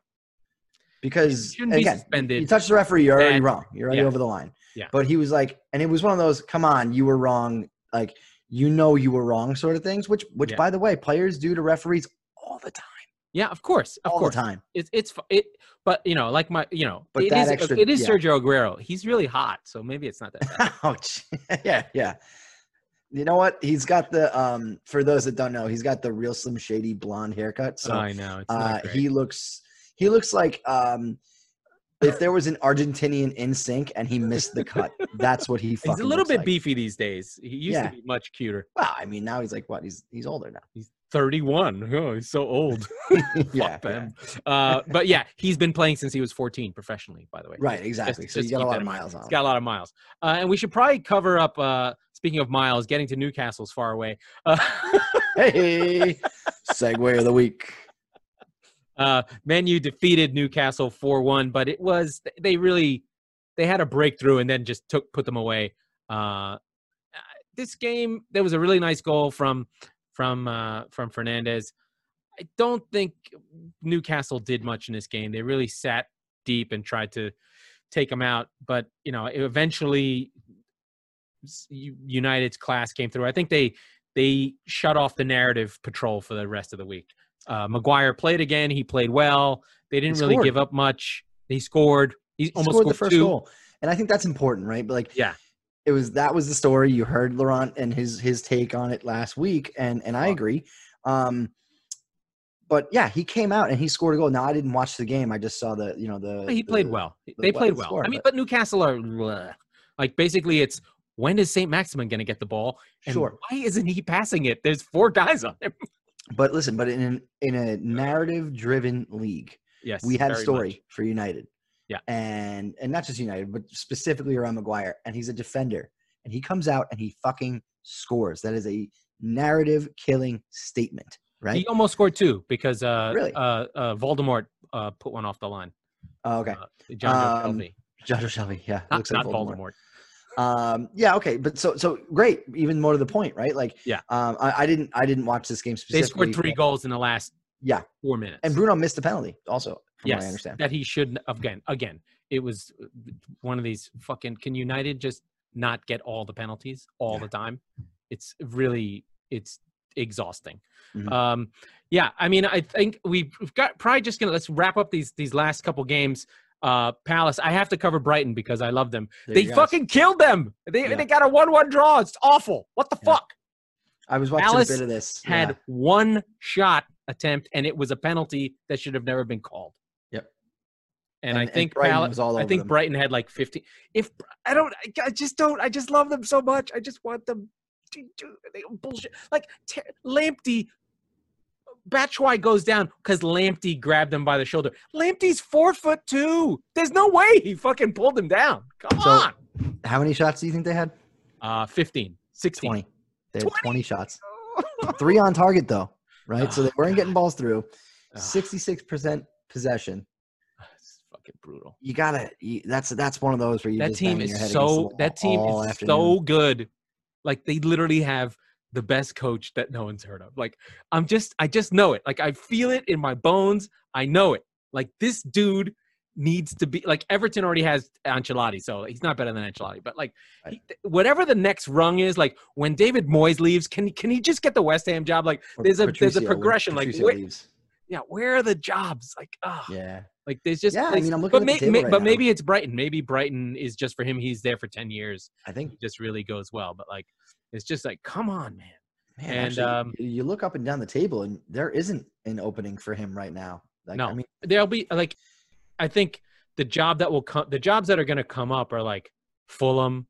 Because shouldn't be again, suspended. you touch the referee, you're already Bad. wrong. You're already Yeah. over the line. Yeah. But he was like, and it was one of those, come on, you were wrong. Like, you know you were wrong sort of things, which which Yeah. by the way, players do to referees all the time. Yeah, of course, of all course. the time. It's it's it, but you know, like my, you know, But it that is extra- it is yeah. Sergio Aguero. He's really hot, so maybe it's not that. Bad. Ouch. yeah, yeah. You know what? He's got the um for those that don't know, he's got the real slim shady blonde haircut. So I know. It's uh he looks he looks like um if there was an Argentinian NSYNC and he missed the cut, that's what he He's a little bit like. beefy these days. He used Yeah. to be much cuter. Well, I mean, now he's like what? He's he's older now. He's 31. Oh, he's so old. yeah, them. Uh, but yeah, he's been playing since he was 14 professionally, by the way. right, exactly. so he's got a lot of miles on. He's got a lot of miles. Uh, and we should probably cover up, uh, speaking of miles, getting to Newcastle's far away. Uh, Hey, segue of the week. uh, Man U defeated Newcastle 4-1, but it was, they really, they had a breakthrough and then just took, put them away. Uh, this game, there was a really nice goal from, from, uh, from Fernandes. I don't think Newcastle did much in this game. They really sat deep and tried to take them out, but you know, eventually United's class came through. I think they they shut off the narrative patrol for the rest of the week. Uh, Maguire played again. He played well. They didn't really give up much. He scored. He He almost scored scored the first two. goal, and I think that's important, right? But like, Yeah. It was that was the story. You heard Laurent and his his take on it last week, and and I agree. Um, but yeah, he came out and he scored a goal. Now I didn't watch the game. I just saw the you know the He played the- well. the They played weapons well. score, I mean, but- but Newcastle are bleh. like basically it's when is Saint Maximin going to get the ball? And Sure, why isn't he passing it? There's four guys on him. but listen, but in an, in a narrative driven league, Yes, we had a story much. for United. Yeah. And and not just United, but specifically around Maguire. And he's a defender. And he comes out and he fucking scores. That is a narrative killing statement. Right? He almost scored two because uh, Really? uh, uh, Voldemort uh, put one off the line. Oh, okay. Uh, John Um, Shelvey. Joshua Shelvey, yeah. Not, looks like not Voldemort. Voldemort. Um, yeah, okay. But so so great. Even more to the point, right? Like Yeah. um I, I didn't I didn't watch this game They scored three goals in the last Yeah. four minutes. And Bruno missed a penalty also, yes, I understand. that he should again again. It was one of these fucking. Can United just not get all the penalties all Yeah. the time? It's really it's exhausting. Mhm. Um, yeah, I mean, I think we've got probably just gonna let's wrap up these these last couple games. Uh, Palace, I have to cover Brighton because I love them. There they fucking killed them. They Yeah. they got a one one draw. It's awful. What the Yeah. fuck? I was watching Dallas a bit of this. had one shot attempt, and it was a penalty that should have never been called. Yep. And, I And- and think Brighton Pal- all I think them. Brighton had like 50. If I don't, I- I just don't. I just love them so much. I just want them to do they bullshit. Like Ter- Lamptey, Batshuayi goes down because Lamptey grabbed him by the shoulder. Lamptey's four foot two. There's no way he fucking pulled him down. Come So- on. How many shots do you think they had? Uh, 15, 16. 20. They had 20? 20 shots. Three on target though, right? so Oh, they weren't getting balls through. Ugh, 66% possession. It's fucking brutal. You gotta. You, that's that's one of those where you that just team bang your is head so that team is afternoon. so good like they literally have the best coach that no one's heard of like i'm just i just know it like i feel it in my bones i know it like this dude needs to be like everton already has Ancelotti, so he's not better than Ancelotti. but like he, whatever the next rung is like when david moyes leaves can can he just get the west ham job like Or there's a- there's a progression, like, where- yeah where are the jobs like ah Yeah. Like there's just Yeah, I mean, I'm looking but, may- may- right but now. maybe it's brighton maybe brighton is just for him he's there for 10 years I think just really goes well. But like, it's just like, come on, man. Man, And, actually, um, you- you look up and down the table, and there isn't an opening for him right now. Like, no, I mean, there'll be like, I think the job that will come, the jobs that are going to come up are like Fulham.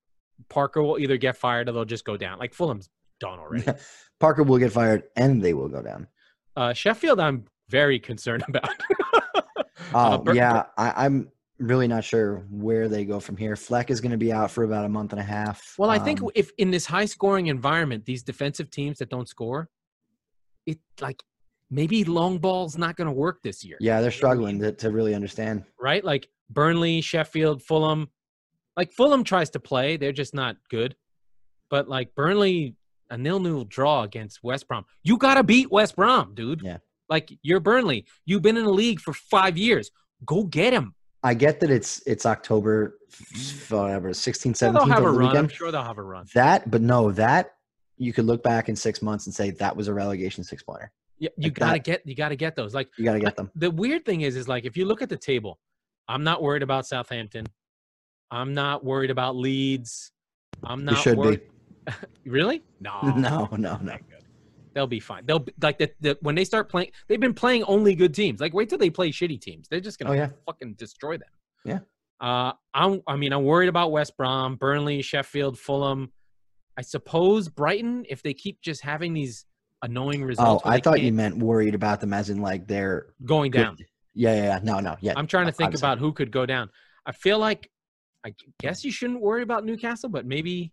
Parker will either get fired or they'll just go down. Like Fulham's done already. Parker will get fired, and they will go down. uh, Sheffield, I'm very concerned about. Oh Uh, Bur- yeah, I, I'm really not sure where they go from here. Fleck is going to be out for about a month and a half. Well, I think Um, if in this high scoring environment, these defensive teams that don't score, it like maybe long ball's not going to work this year. yeah, they're You know what I mean? struggling to, to really understand. right? Like Burnley, Sheffield, Fulham. Like Fulham tries to play, they're just not good. But like Burnley, a nil-nil draw against West Brom. You gotta beat West Brom, dude. Yeah. Like you're Burnley. You've been in the league for five years. Go get him. I get that it's it's October, whatever, 16, Sure they'll have a the run. I'm sure they'll have a run. That, but no, that you could look back in six months and say that was a relegation six pointer. Yeah, you Like gotta that. get you gotta get those. Like You got to get them. the weird thing is, is like if you look at the table, I'm not worried about Southampton. I'm not worried about Leeds. I'm You not should worried. be. Really? No. No, no, no. Good. They'll be fine. They'll be, like the, the when they start playing. They've been playing only good teams. Like wait till they play shitty teams. They're just gonna Oh, yeah. fucking destroy them. Yeah. Uh, I'm. I mean, I'm worried about West Brom, Burnley, Sheffield, Fulham. I suppose Brighton, if they keep just having these annoying Oh, results. where I thought you meant worried about them as in like they're going good. down. Yeah, yeah, yeah. No, no. Yeah. I'm trying to think obviously. about who could go down. I feel like, I guess you shouldn't worry about Newcastle, but maybe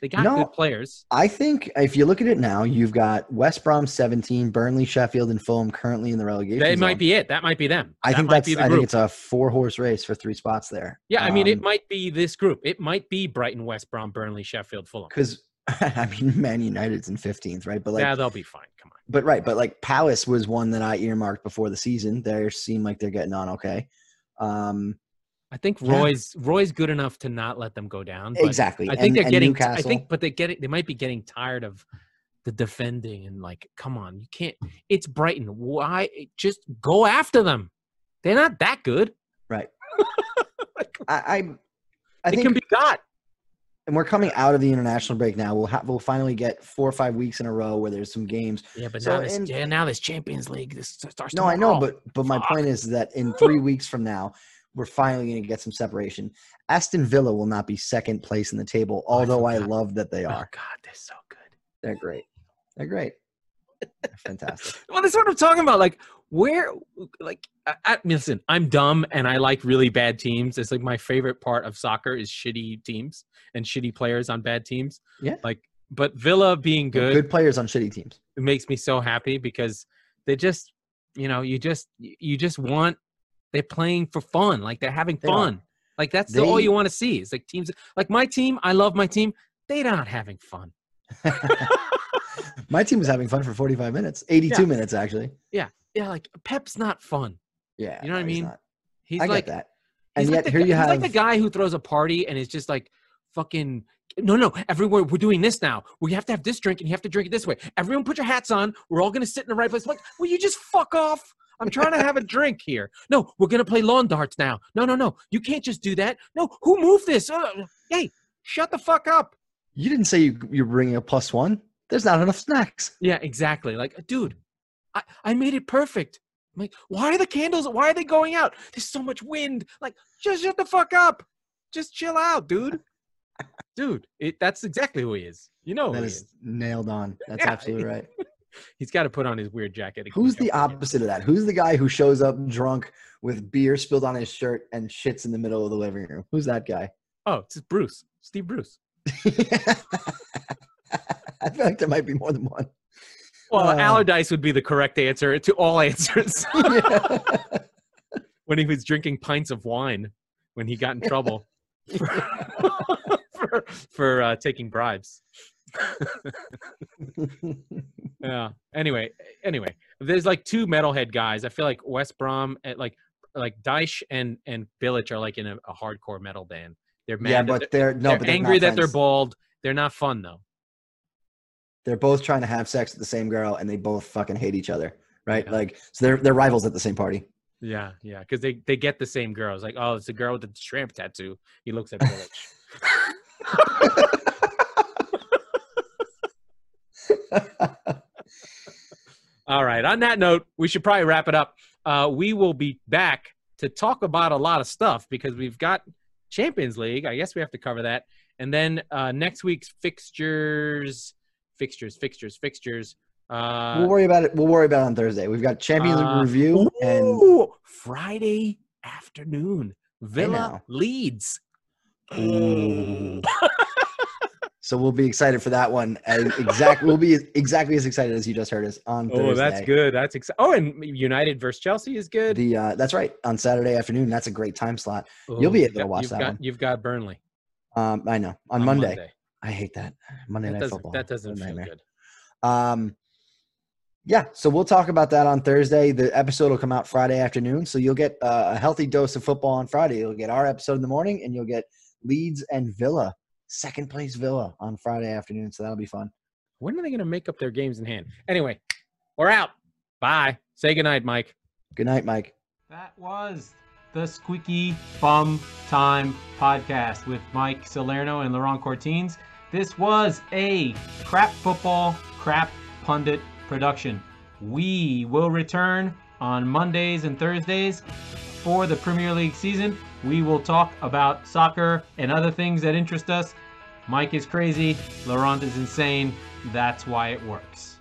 they got No, good players. I think if you look at it now, you've got West Brom 17, Burnley, Sheffield, and Fulham currently in the relegation. That might be it. That might be them. I That think that's. I think it's a four horse race for three spots there. Yeah, I mean, it Um, might be this group. It might be Brighton, West Brom, Burnley, Sheffield, Fulham. because I mean, Man United's in 15th, right? But like, yeah, they'll be fine. Come on. but right, but like Palace was one that I earmarked before the season. They seem like they're getting on okay. Um, I think Yeah. Roy's Roy's good enough to not let them go down. exactly. I think and, they're and getting. I think, but they get it. They might be getting tired of the defending and like, come on, you can't. It's Brighton. Why? Just go after them. They're not that good. right. Like, I, I, I think can be got. and we're coming out of the international break now. We'll have we'll finally get four or five weeks in a row where there's some games. Yeah, but So now this. Yeah, now this Champions League. This starts. No, I know, tomorrow. but but my Fuck. point is that in three weeks from now, we're finally going to get some separation. Aston Villa will not be second place in the table, Oh, I although I, love that they are. Oh are. God, they're so good. They're great. They're great. They're fantastic. Well, that's what I'm talking about. Like, where, like, I, I, listen, I'm dumb and I like really bad teams. It's like my favorite part of soccer is shitty teams and shitty players on bad teams. Yeah. Like, but Villa being Good. good, players on shitty teams. it makes me so happy because they just, you know, you just, you just want, they're playing for fun. Like they're having They are. fun. Like that's the, all you want to see. It's like teams, like my team. I love my team. They're not having fun. my team was having fun for 45 minutes, 82 Yeah. minutes actually. Yeah, yeah. like Pep's not fun. Yeah, You know what I no, he's mean? not. He's I like get that. He's And like yet the here you have like the guy who throws a party and is just like fucking no no everywhere we're doing this now we have to have this drink and you have to drink it this way everyone put your hats on we're all gonna sit in the right place like will you just fuck off i'm trying to have a drink here no we're gonna play lawn darts now no no no you can't just do that no who moved this Uh, hey shut the fuck up you didn't say you, you're bringing a plus one. There's not enough snacks. Yeah, exactly. Like, dude, I, I made it perfect. I'm like, why are the candles? Why are they going out? There's so much wind. Like, just shut the fuck up. Just chill out, dude. dude, it, that's exactly who he is. You know, who That he is is. nailed on. That's Yeah. absolutely right. He's got to put on his weird jacket. Who's the opposite of that? Who's the guy who shows up drunk with beer spilled on his shirt and shits in the middle of the living room? Who's that guy? Oh, it's Bruce, Steve Bruce. I feel like there might be more than one. Well, Uh, Allardyce would be the correct answer to all answers. Yeah. when he was drinking pints of wine when he got in trouble for, for uh, taking bribes. yeah. Anyway, anyway, there's like two metalhead guys. I feel like West Brom, and like like Dyche and and Bilic are like in a, a hardcore metal band. They're mad. yeah, but they're no, they're, but they're they're angry that they're bald. They're not fun though. They're both trying to have sex with the same girl, and they both fucking hate each other, right? Yeah. Like, so they're they're rivals at the same party. Yeah, yeah, because they they get the same girls. Like, oh, it's the girl with the tramp tattoo. He looks at Bilic. All right. On that note, we should probably wrap it up. Uh, we will be back to talk about a lot of stuff because we've got Champions League. I guess we have to cover that. And then uh, next week's fixtures, fixtures, fixtures, fixtures. Uh, we'll worry about it. We'll worry about it on Thursday. We've got Champions League uh, review and ooh, Friday afternoon, Villa leads. Ooh. so we'll be excited for that one. And exact, we'll be exactly as excited as you just heard us on Thursday. Oh, that's good. That's exciting. Oh, and United versus Chelsea is good. The uh, that's right on Saturday afternoon. That's a great time slot. Oh, you'll be able to watch you've that got, one. You've got Burnley Um, I know on, Monday. I hate that Monday That night doesn't, football. that doesn't feel good. Um, yeah, so we'll talk about that on Thursday. The episode will come out Friday afternoon, so you'll get uh, a healthy dose of football on Friday. You'll get our episode in the morning, and you'll get Leeds and Villa, second place Villa on Friday afternoon. So that'll be fun. When are they going to make up their games in hand? Anyway, we're out. Bye. Say goodnight, Mike. Good night, Mike. That was the Squeaky Bum Time podcast with Mike Salerno and Laurent Cortines. This was a crap football, crap pundit production. We will return on Mondays and Thursdays for the Premier League season. We will talk about soccer and other things that interest us. Mike is crazy, Laurent is insane. That's why it works.